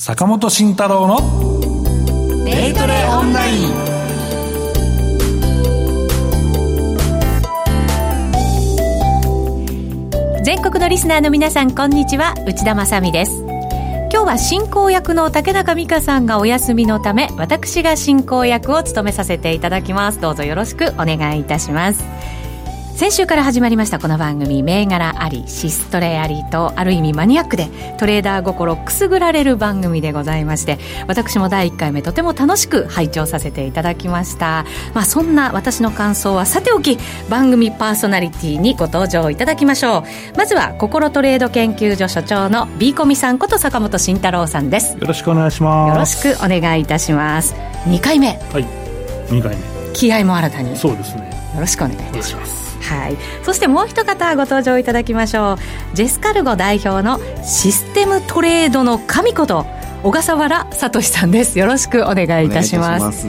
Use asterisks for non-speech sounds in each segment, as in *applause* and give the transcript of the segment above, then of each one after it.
坂本慎太郎のデイトレオンライン。全国のリスナーの皆さんこんにちは。内田まさです。今日は進行役の竹中美香さんがお休みのため私が進行役を務めさせていただきます。どうぞよろしくお願いいたします。先週から始まりましたこの番組銘柄ありシストレありとある意味マニアックでトレーダー心くすぐられる番組でございまして私も第1回目とても楽しく拝聴させていただきました。まあそんな私の感想はさておき番組パーソナリティにご登場いただきましょう。まずは心トレード研究所所長の B コミさんこと坂本慎太郎さんです。よろしくお願いします。よろしくお願いいたします。2回目。はい。2回目。気合も新たに。そうですね。よろしくお願いいたしますはい、そしてもう一方ご登場いただきましょう。ジェスカルゴ代表のシステムトレードの神こと小笠原聡さんです。よろしくお願いいたします。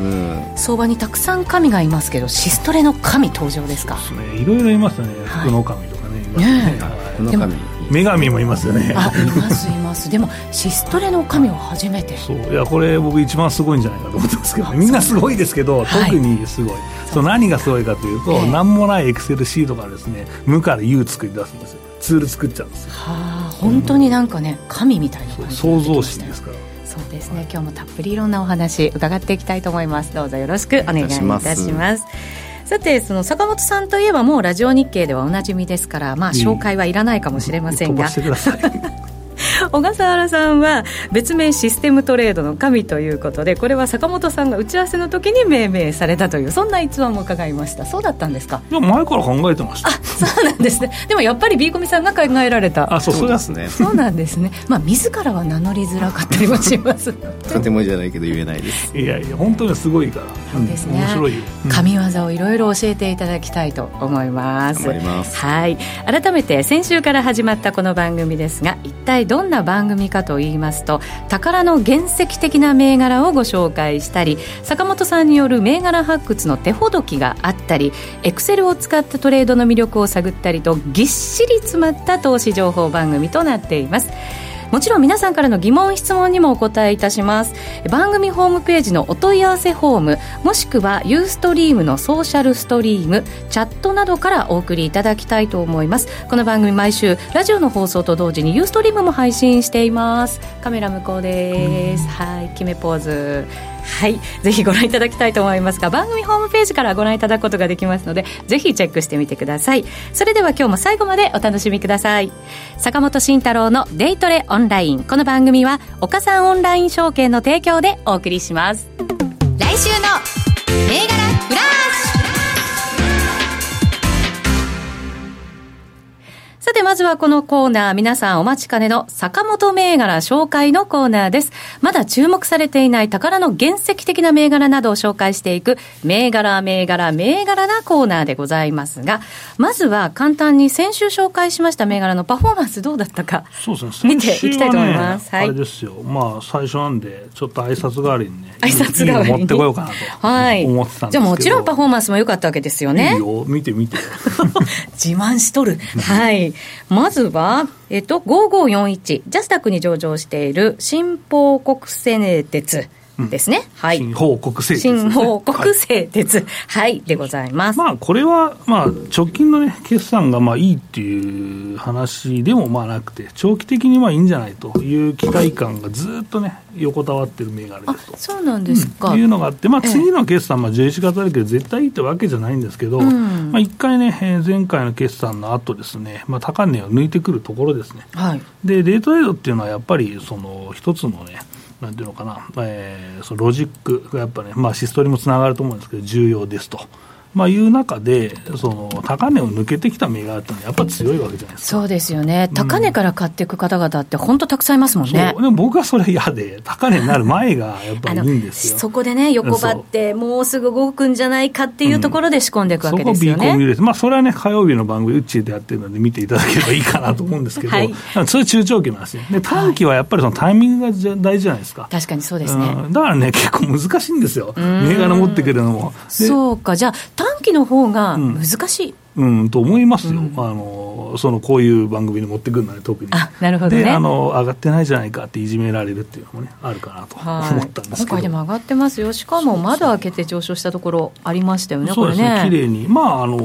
相場にたくさん神がいますけどシストレの神登場ですか？そうですね。いろいろいますね、福の神とかねいますね、ね福の神女神もいますよね。あいますいます。*laughs* でもシストレの神は初めて。そう。いやこれ僕一番すごいんじゃないかと思ってますけど、ね、みんなすごいですけど、特にすごい、そう。何がすごいかというと、えー、何もないエクセルシートからですね無から U 作り出すんですよ。ツール作っちゃうんですよ。はあ本当になんかね神みたいな感じ創造心ですから。そうですね。今日もたっぷりいろんなお話伺っていきたいと思います。どうぞよろしくお願いいたしますさてその坂本さんといえばもうラジオ日経ではおなじみですからまあ紹介はいらないかもしれませんが、*laughs* 小笠原さんは別名システムトレードの神ということでこれは坂本さんが打ち合わせの時に命名されたというそんな逸話も伺いました。そうだったんですか？いや前から考えてました。あそうなんですね。でもやっぱり B コミさんが考えられた。あそうそうですね。そうなんですね。まあ自らは名乗りづらかったりもします。とてもじゃないけど言えないです。いやいや本当にすごいから。そうですね、面白い、うん、神業をいろいろ教えていただきたいと思います。頑張ります。はい。改めて先週から始まったこの番組ですが一体どんな番組かと言いますと宝の原石的な銘柄をご紹介したり坂本さんによる銘柄発掘の手ほどきがあったりエクセルを使ったトレードの魅力を探ったりとぎっしり詰まった投資情報番組となっています。もちろん皆さんからの疑問質問にもお答えいたします。番組ホームページのお問い合わせフォームもしくはユーストリームのソーシャルストリームチャットなどからお送りいただきたいと思います。この番組毎週ラジオの放送と同時にユーストリームも配信しています。カメラ向こうです、はい決めポーズはい。ぜひご覧いただきたいと思いますが番組ホームページからご覧いただくことができますのでぜひチェックしてみてください。それでは今日も最後までお楽しみください。坂本慎太郎のデイトレオンライン。この番組は岡三オンライン証券の提供でお送りします。来週のまずはこのコーナー、皆さんお待ちかねの坂本銘柄紹介のコーナーです。まだ注目されていない宝の原石的な銘柄などを紹介していく、銘柄、銘柄、銘柄なコーナーでございますが、まずは簡単に先週紹介しました銘柄のパフォーマンスどうだったか、そうですね、見ていきたいと思います。はい、あれですよ、まあ、最初なんで、ちょっと挨拶代わりにね、挨拶代わりに持ってこようかなと思ってたんですけど、じゃあもちろんパフォーマンスも良かったわけですよね。いいよ、見て見て。*laughs* 自慢しとる。はい。まずは、えっと、5541、ジャスタックに上場している新興国製鉄。ですね。はい。新報国製鉄、新報国製鉄。はい、でございます。まあ、これは、まあ、直近のね、決算がまあいいっていう話でもまあなくて、長期的にまあいいんじゃないという期待感がずっとね、横たわってる銘柄ですと。そうなんですか。うん、いうのがあって、まあ、次の決算、まあ、11月あるけど、絶対いいってわけじゃないんですけど、うん、まあ、一回ね、前回の決算の後ですね、まあ、高値を抜いてくるところですね。はい。で、デートレードっていうのは、やっぱり、その、一つのね、なんていうのかな、えー、そのロジックがやっぱね、まあ、シストにもつながると思うんですけど、重要ですと。まあ、いう中で、その高値を抜けてきた銘柄ってやっぱ強いわけじゃないですか。そうですよね、高値から買っていく方々って、本当たくさんいますもんね、でも僕はそれ嫌で、高値になる前がやっぱりいいんですよ。そこでね、横ばって、もうすぐ動くんじゃないかっていうところで仕込んでいくわけですよね、うん、そこ B コミです、まあ、それはね、火曜日の番組、うちでやってるので、見ていただければいいかなと思うんですけど、はい、それ中長期なんですよ、で短期はやっぱりそのタイミングが大事じゃないですか、確かにそうですね、うん、だからね、結構難しいんですよ、銘柄持ってくるのも。そうか、じゃあ、短期の方が難しい、ううん、と思いますよ、あのそのこういう番組に持ってくるのね、特に。あなるほどね。であの、上がってないじゃないかっていじめられるっていうのもね、あるかなとはい。思ったんですけど。今回でも上がってますよ、しかも窓開けて上昇したところありましたよね、そうですね、綺これね。麗に、まああの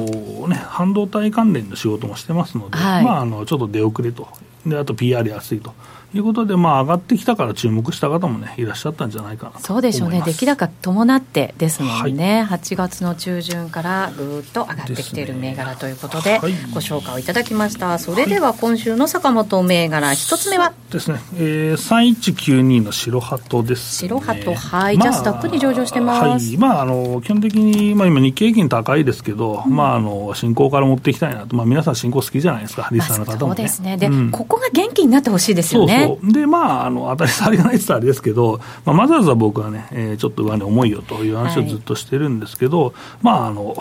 ね、半導体関連の仕事もしてますので、はい。まあ、あのちょっと出遅れと、であと PR 安いということで、まあ、上がってきたから注目した方もね、いらっしゃったんじゃないかなとそうでしょうね、出来高伴ってですもんね、8月の中旬からぐーっと上がってきている銘柄ということで、はい。ご紹介をいただきました、それでは今週の坂本銘柄、一つ目は、ですね、えー、3192の白鳩です、ね、白鳩。はい。ジャスダックに上場してます。はい。まあ、あの基本的に、まあ、今、日経平均高いですけど、まあ、あの進行から持っていきたいなと、まあ、皆さん、進行好きじゃないですか、リスナーのまあ方も、ね。そうですね、で、うん。ここが元気になってほしいですよね。そうそうで、まあ、あの当たり障りがないって言ったらあれですけど、まあ、まずまずは僕はね、えーちょっと上値重いよという話をずっとしてるんですけど、まあ、あの、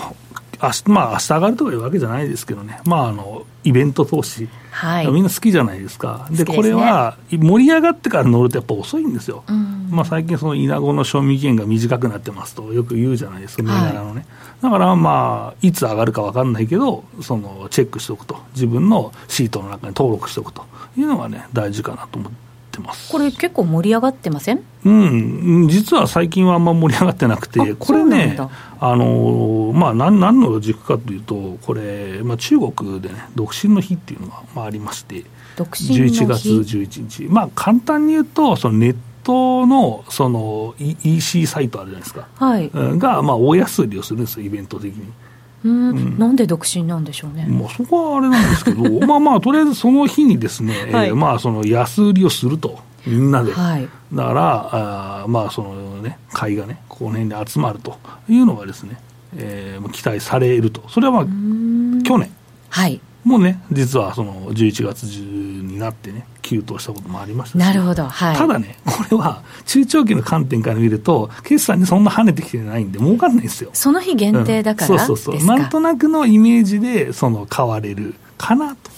明日、まあ、明日上がるとかいうわけじゃないですけどね、まあ、あの、イベント投資。はいみんな好きじゃないですか。で、ねこれは盛り上がってから乗るとやっぱ遅いんですよ。うんまあ、最近、その稲子の賞味期限が短くなってますとよく言うじゃないですか、銘はい柄のね。だから、まあ、いつ上がるか分かんないけど、そのチェックしておくと、自分のシートの中に登録しておくというのがね、大事かなと思ってます。これ結構盛り上がってません？うん、実は最近はあんま盛り上がってなくあて、これねだ、あのまあ、なん何の軸かというと、これ、まあ、中国でね、独身の日っていうのが、まあ、ありまして、独身の日？11月11日、まあ、簡単に言うと、そのネットのその E- EC サイトあるじゃないですか、はい、うん。が、まあ、大安売りをするんですよ、イベント的に。うん。なんで独身なんでしょうね。まあ、そこはあれなんですけど、*laughs* まあまあ、とりあえずその日にですね、はい。えーまあ、その安売りをすると、みんなで。はい。だから、あーまあ、そのね、買いがね、この辺に集まるというのがですね、えー期待されると。それはまあ、去年。はいもね、実はその11月中になってね、急騰したこともありましたし。なるほど、はい、ただね、これは中長期の観点から見ると、決算にそんな跳ねてきてないんで、儲かんないんですよ。その日限定だから、うん。そうそうそう。なんとなくのイメージでその買われるかなと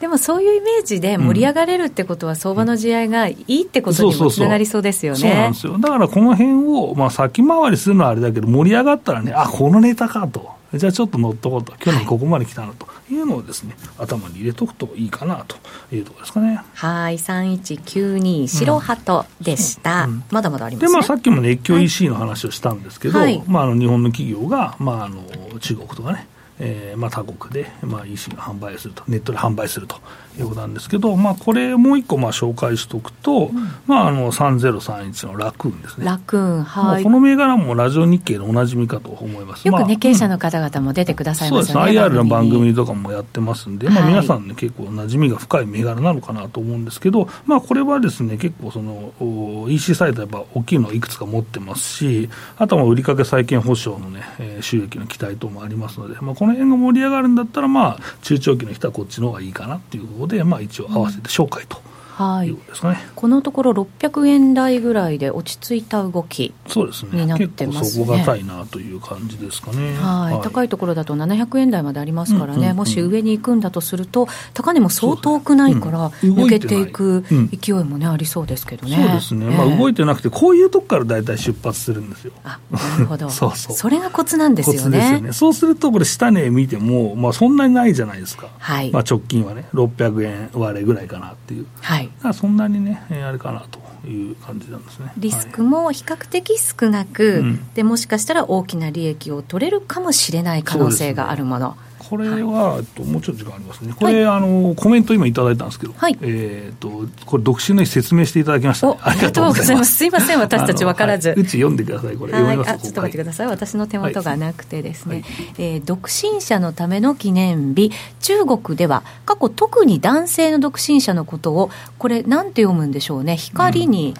でもそういうイメージで盛り上がれるってことは、相場の地合いがいいってことにもつながりそうですよそうなんねで。すよ。だからこの辺を、まあ、先回りするのはあれだけど盛り上がったらねあこのネタかと。じゃあちょっと乗っとこうと。去年ここまで来たなと。いうのをですね頭に入れとくといいかなというところですかね。はい、3192白鳩でした、うん。まだまだありまですまあ、ね。さっきも熱狂 EC の話をしたんですけど、はい。まあ、あの日本の企業が、まあ、あの中国とかね、えーまあ、他国で、まあ、EC の販売すると、ネットで販売すると。いうことなんですけど、まあ、これ、もう一個まあ紹介しておくと、まあ、あの3031のラクーンですね。ラクーン、もはい。うこの銘柄もラジオ日経でおなじみかと思います。よくね、まあ経営者の方々も出てくださいますよね。IR の番に組とかもやってますんで、まあ、はい皆さんね、結構馴染みが深い銘柄なのかなと思うんですけど、まあ、これはですね、結構その、お EC サイトやっぱ大きいのいくつか持ってますし、あとは売掛債権保証のね、えー収益の期待等もありますので、まあ、この辺が盛り上がるんだったら、まあ、中長期の人はこっちの方がいいかなっていうことで、まあ、一応合わせて紹介と。はいですかね。このところ600円台ぐらいで落ち着いた動き。そうですね。になって結ますね構底堅いなという感じですかね。はい、高いところだと700円台までありますからね、うんうんうんもし上に行くんだとすると、高値も相当遠くないから、抜けていく勢いもね、ありそうですけどね。そうですね、まあ、動いててなくて、こういうとこから大体出発するんですよ。あなるほど *laughs* そうそうれがコツなんですよコツですよね。ね。そうすると、これ、下値見ても、まあ、そんなにないじゃないですか。はいまあ、直近はね、600円割れぐらいかなっていう。はいそんなにね、えーあれかなという感じなんですね。リスクはい。も比較的少なく、うん。でもしかしたら大きな利益を取れるかもしれない可能性があるもの、これは、えっともうちょっと時間ありますね。これ、あの、コメント今いただいたんですけど、はい。えっと、これ、独身の日説明していただきました、ねお。ありがとうございます。す。いません私たち分からず。うち読んでください、これ。はい、読みますあちょっと待ってください、私の手元がなくてですね、はい。えー独身者のための記念日、中国では過去、特に男性の独身者のことを、これ、なんて読むんでしょうね、光に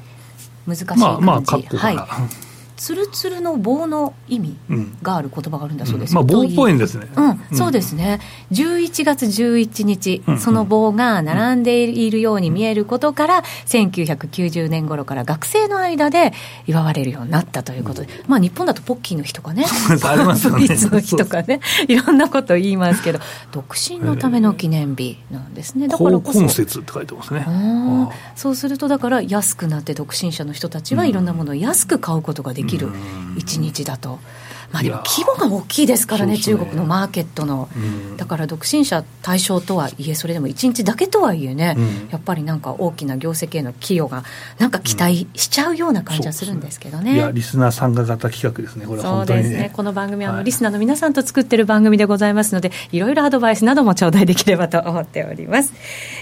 難しい感じ、まあ、まあ、カッコかはい。ら。、つるつるの棒の意味うん。がある言葉があるんだそうです。まあ、棒っぽいんでですね。うん、そうですね、11月11日、うん。その棒が並んでいるように見えることから、1990年頃から学生の間で祝われるようになったということで、まあ、日本だとポッキーの日とかね、*laughs* スイーツの日とかね、いろんなこと言いますけど、独身のための記念日なんですね、だから高こそ。って書いてますね。そうするとだから安くなって独身者の人たちはいろんなものを安く買うことができる一日だと、まあでも規模が大きいですからね、ね中国のマーケットの、うんだから独身者対象とはいえ、それでも1日だけとはいえね、うんやっぱりなんか大きな業績への寄与が、なんか期待しちゃうような感じはするんですけどね。いや、リスナー参加型企画ですね、これはそう本当にね。ですね。この番組ははいリスナーの皆さんと作ってる番組でございますので、いろいろアドバイスなども頂戴できればと思っております。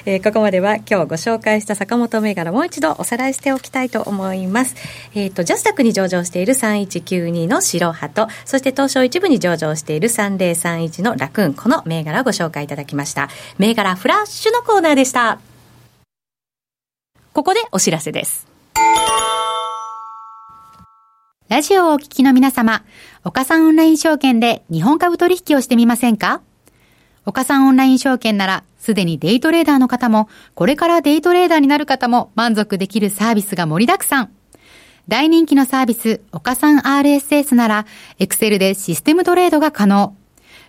えーここまでは今日ご紹介した坂本銘柄もう一度おさらいしておきたいと思います。えっ、と、ジャスダックに上場している3192の白波と、そして東証一部に上場している3031のラクーン、この銘柄をご紹介いただきました。銘柄フラッシュのコーナーでした。ここでお知らせです。ラジオをお聞きの皆様、岡三オンライン証券で日本株取引をしてみませんか？岡三オンライン証券なら、すでにデイトレーダーの方も、これからデイトレーダーになる方も満足できるサービスが盛りだくさん。大人気のサービス、岡三 RSS なら、エクセルでシステムトレードが可能。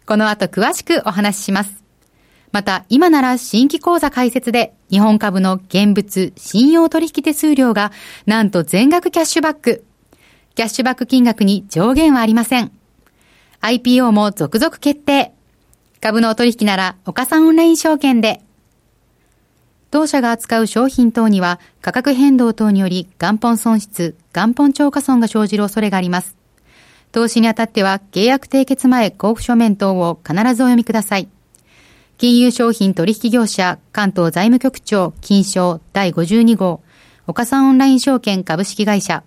この後詳しくお話しします。また、今なら新規講座開設で、日本株の現物、信用取引手数料が、なんと全額キャッシュバック。キャッシュバック金額に上限はありません。IPO も続々決定。株のお取引なら、岡三オンライン証券で。当社が扱う商品等には価格変動等により元本損失、元本超過損が生じる恐れがあります。投資にあたっては契約締結前交付書面等を必ずお読みください。金融商品取引業者関東財務局長金賞第52号岡三オンライン証券株式会社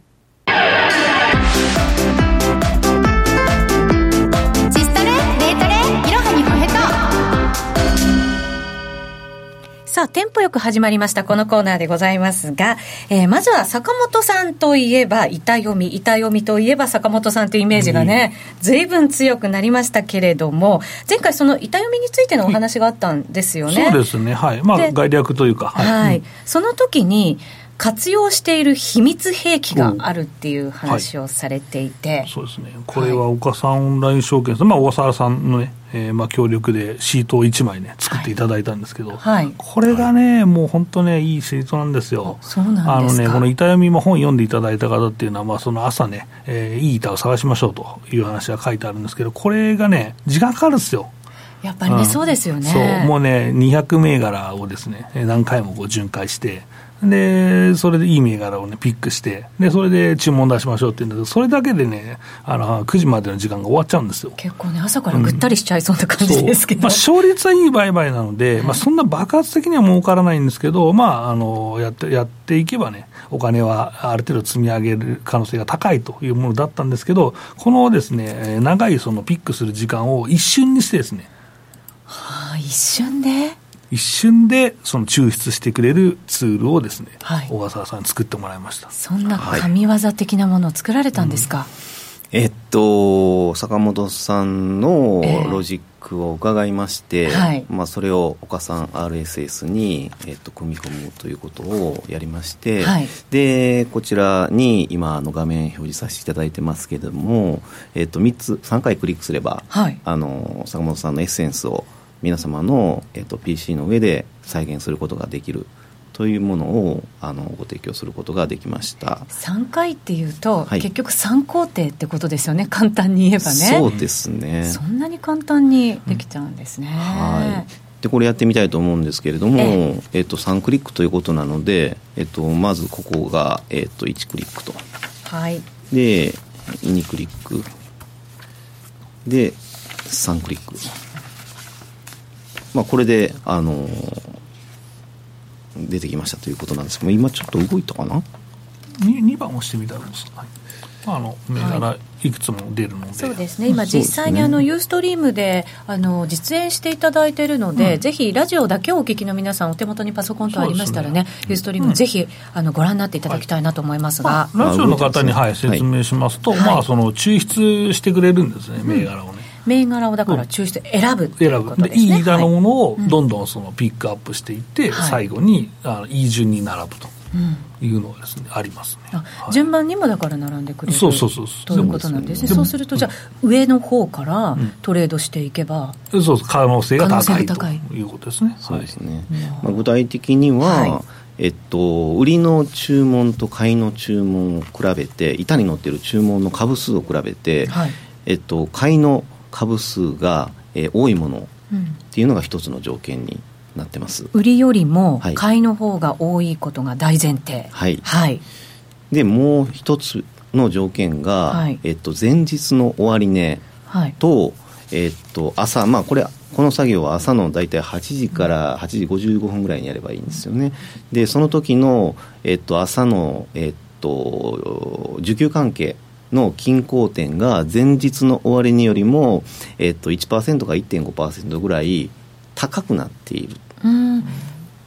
さあ、テンポよく始まりました、このコーナーでございますが、えーまずは坂本さんといえば、板読み、板読みといえば坂本さんというイメージがね、ずいぶん強くなりましたけれども、前回その板読みについてのお話があったんですよね。そうですね、はい。まあ、で概略というか、はい、うん。その時に、活用している秘密兵器があるっていう話をされていて、そうですね、これは岡さんオンライン証券さん、まあ、小笠原さんのね、えーまあ、協力でシートを1枚ね、作っていただいたんですけど、はい。これがね、もう本当ね、いいシートなんですよ。そうなんですか。あのね、この板読みも本読んでいただいた方っていうのは、まあ、その朝ね、えーいい板を探しましょうという話が書いてあるんですけど、これがね、時間かかるんですよ。やっぱりね、んそうですよね。そう、もうね、200銘柄をですね、えー何回もこう巡回して、で、それでいい銘柄をね、ピックして、で、それで注文出しましょうっていうんだけど、それだけでね、あの、9時までの時間が終わっちゃうんですよ。結構ね、朝からぐったりしちゃいそうな感じですけど。まあ、勝率はいい売買なので、まあ、そんな爆発的には儲からないんですけど、まあ、あのやってやっていけばね、お金はある程度積み上げる可能性が高いというものだったんですけど、このですね、えー長いそのピックする時間を一瞬にしてですね、あ一瞬で？一瞬でその抽出してくれるツールをですね、はい。小笠原さんに作ってもらいました。そんな神業的なものを作られたんですか、えっと、坂本さんのええ。ロジックを伺いまして、はい。まあ、それを岡さん RSS に、えっと、組み込むということをやりまして、はい。でこちらに今あの画面表示させていただいてますけれども、えっと、3つ3回クリックすれば、はい。あの坂本さんのエッセンスを皆様の、えっと、PC の上で再現することができるというものをあのご提供することができました。3回っていうと、はい。結局3工程ってことですよね。簡単に言えばね。そうですね。そんなに簡単にできちゃうんですね、はい、でこれやってみたいと思うんですけれども、ええ。っと3クリックということなので、えっとまずここが、えっと1クリックと。はい。で2クリック。で3クリック、まあ、これで、あのー出てきましたということなんですけど今ちょっと動いたかな？2, 2番押してみたらですか、はい。あの銘柄い。くつも出るので、そうですね。今そうですね。実際にあのユーストリームであの実演していただいているので、うんぜひラジオだけをお聞きの皆さんお手元にパソコンとありましたらねユーストリームぜひあのご覧になっていただきたいなと思いますが、まあ、ラジオの方に、あはい、説明しますと、はい。まあ、その抽出してくれるんですね、銘柄をね。銘柄をだから抽出選ぶとい選うこぶでいとですねい。板のものをはいどんどんそのピックアップしていって、はい。最後にあのいい順に並ぶとうんいうのがですねありますね、あはい。順番にもだから並んでくれるそうそうそうそう。ということなんですね。そうするとじゃあ上の方からん。トレードしていけば、そうそう可能性が高い可能性が高いということですね。そうですね、うん。まあ、具体的には、はい。えっと、売りの注文と買いの注文を比べて板に載っている注文の株数を比べて、はい。ええっと、買いの株数が、えー、多いものっていうのが一つの条件になってます、売りよりも買いの方が多いことが大前提。はい、はい、でもう一つの条件が、はい、えっと、前日の終値と、はい、えっと、朝まあこれこの作業は朝の大体8時から8時55分ぐらいにやればいいんですよね。でその時の、えっと、朝の、えっと、需給関係の均衡点が前日の終値よりも、えっと、1%か1.5%ぐらい高くなっている。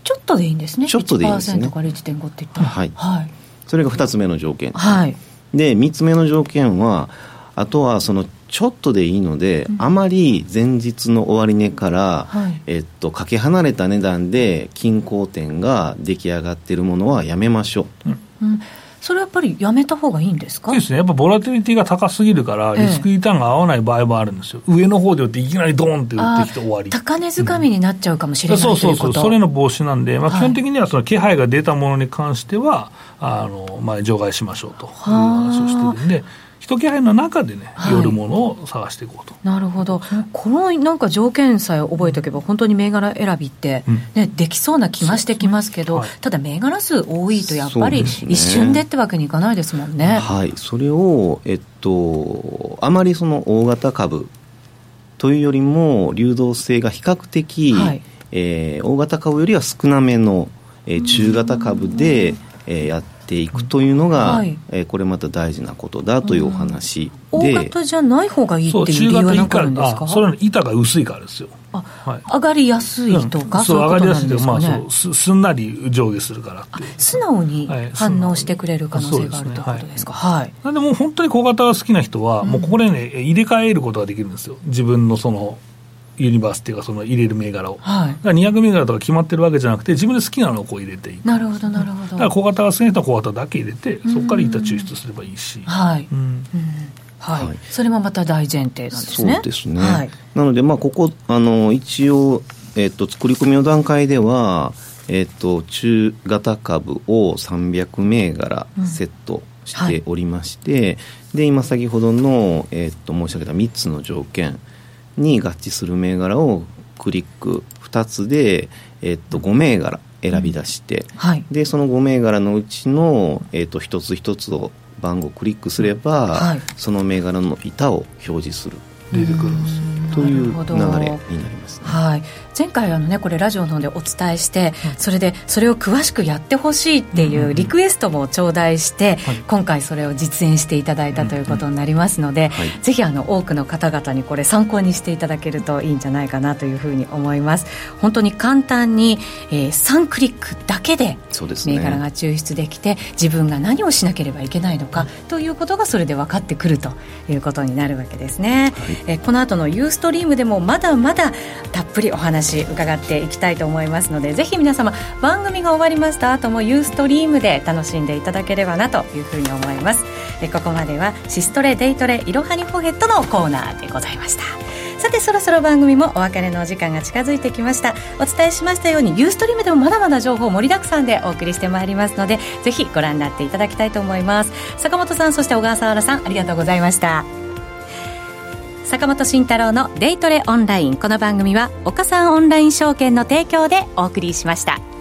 ちょっとでいいんですね。ちょっとでいいんですね。から1.5って言ったら。はい、はい、それが2つ目の条件。はい。で3つ目の条件はあとはそのちょっとでいいので、うん、あまり前日の終値から、はい、えっと、かけ離れた値段で均衡点が出来上がっているものはやめましょう、うんうんそれはやっぱりやめた方がいいんですか？ですね、やっぱボラティリティが高すぎるから、リスクリターンが合わない場合もあるんですよ、上の方で売っていきなりドーンって売ってきて終わり。高値掴みになっちゃうかもしれない、うん、そうそうそう、それの防止なんで、まあ、基本的にはその気配が出たものに関しては、あのまあ、除外しましょうという話をしてるんで。人気配の中でね、寄るものを探していこうと。なるほど、このなんか条件さえ覚えておけば、本当に銘柄選びって、ね、できそうな気がしてきますけど、はい、ただ、銘柄数多いと、やっぱり一瞬でってわけにいかないですもんね。はい、それを、えっと、あまりその大型株というよりも、流動性が比較的、はい、えー、大型株よりは少なめの、えー、中型株で、えー、やっていくというのが、はい、えー、これまた大事なことだというお話で、大型じゃない方がいいっていう理由は何かあるんですか？それは板が薄いからですよ。あ、はい、上がりやすいとか、うん、そう上がりやすい。とまあそうすすんなり上下するから。って素直に。反応してくれる可能性があるということですか、はい、はい、でも本当に小型が好きな人は、もうここでね入れ替えることができるんですよ。自分のそのユニバースっていうか、その入れる銘柄を、はい、だから200銘柄とか決まってるわけじゃなくて、自分で好きなのをこう入れていく、なるほど、なるほど。だから小型が好きな人は小型だけ入れて、そこから板抽出すればいいし。はい、うん、はい、それもまた大前提なんですね。そうですね。はい、なので、まあ、ここ、あの、一応、えっと、作り込みの段階では、えっと、中型株を300銘柄セットしておりまして、うんはい、で、今先ほどの、えっと、申し上げた3つの条件、に合致する銘柄をクリック2つで、えっと、5銘柄選び出して、うんはい、でその5銘柄のうちの、えっと、一つ一つを番号をクリックすれば、はい、その銘柄の板を表示する出てくるんですという流れになります、ね、はい、前回あの、ね、これラジオの方でお伝えして、うん、それでそれを詳しくやってほしいっていうリクエストも頂戴して、うんうん、今回それを実演していただいたということになりますので、うんうん、ぜひあの多くの方々にこれ参考にしていただけるといいんじゃないかなというふうに思います。本当に簡単に、えー、3クリックだけで銘柄が抽出できて、ね、自分が何をしなければいけないのかということがそれで分かってくるということになるわけですね、はい、え、この後のユーストリームでもまだまだたっぷりお話伺っていきたいと思いますのでぜひ皆様番組が終わりました後もユーストリームで楽しんでいただければなというふうに思います。えここまではシストレデイトレいろはにホヘットのコーナーでございました。さてそろそろ番組もお別れのお時間が近づいてきました。お伝えしましたようにユーストリームでもまだまだ情報盛りだくさんでお送りしてまいりますのでぜひご覧になっていただきたいと思います。坂本さんそして小川沙原さんありがとうございました。坂本慎太郎のデイトレオンラインこの番組は岡三オンライン証券の提供でお送りしました。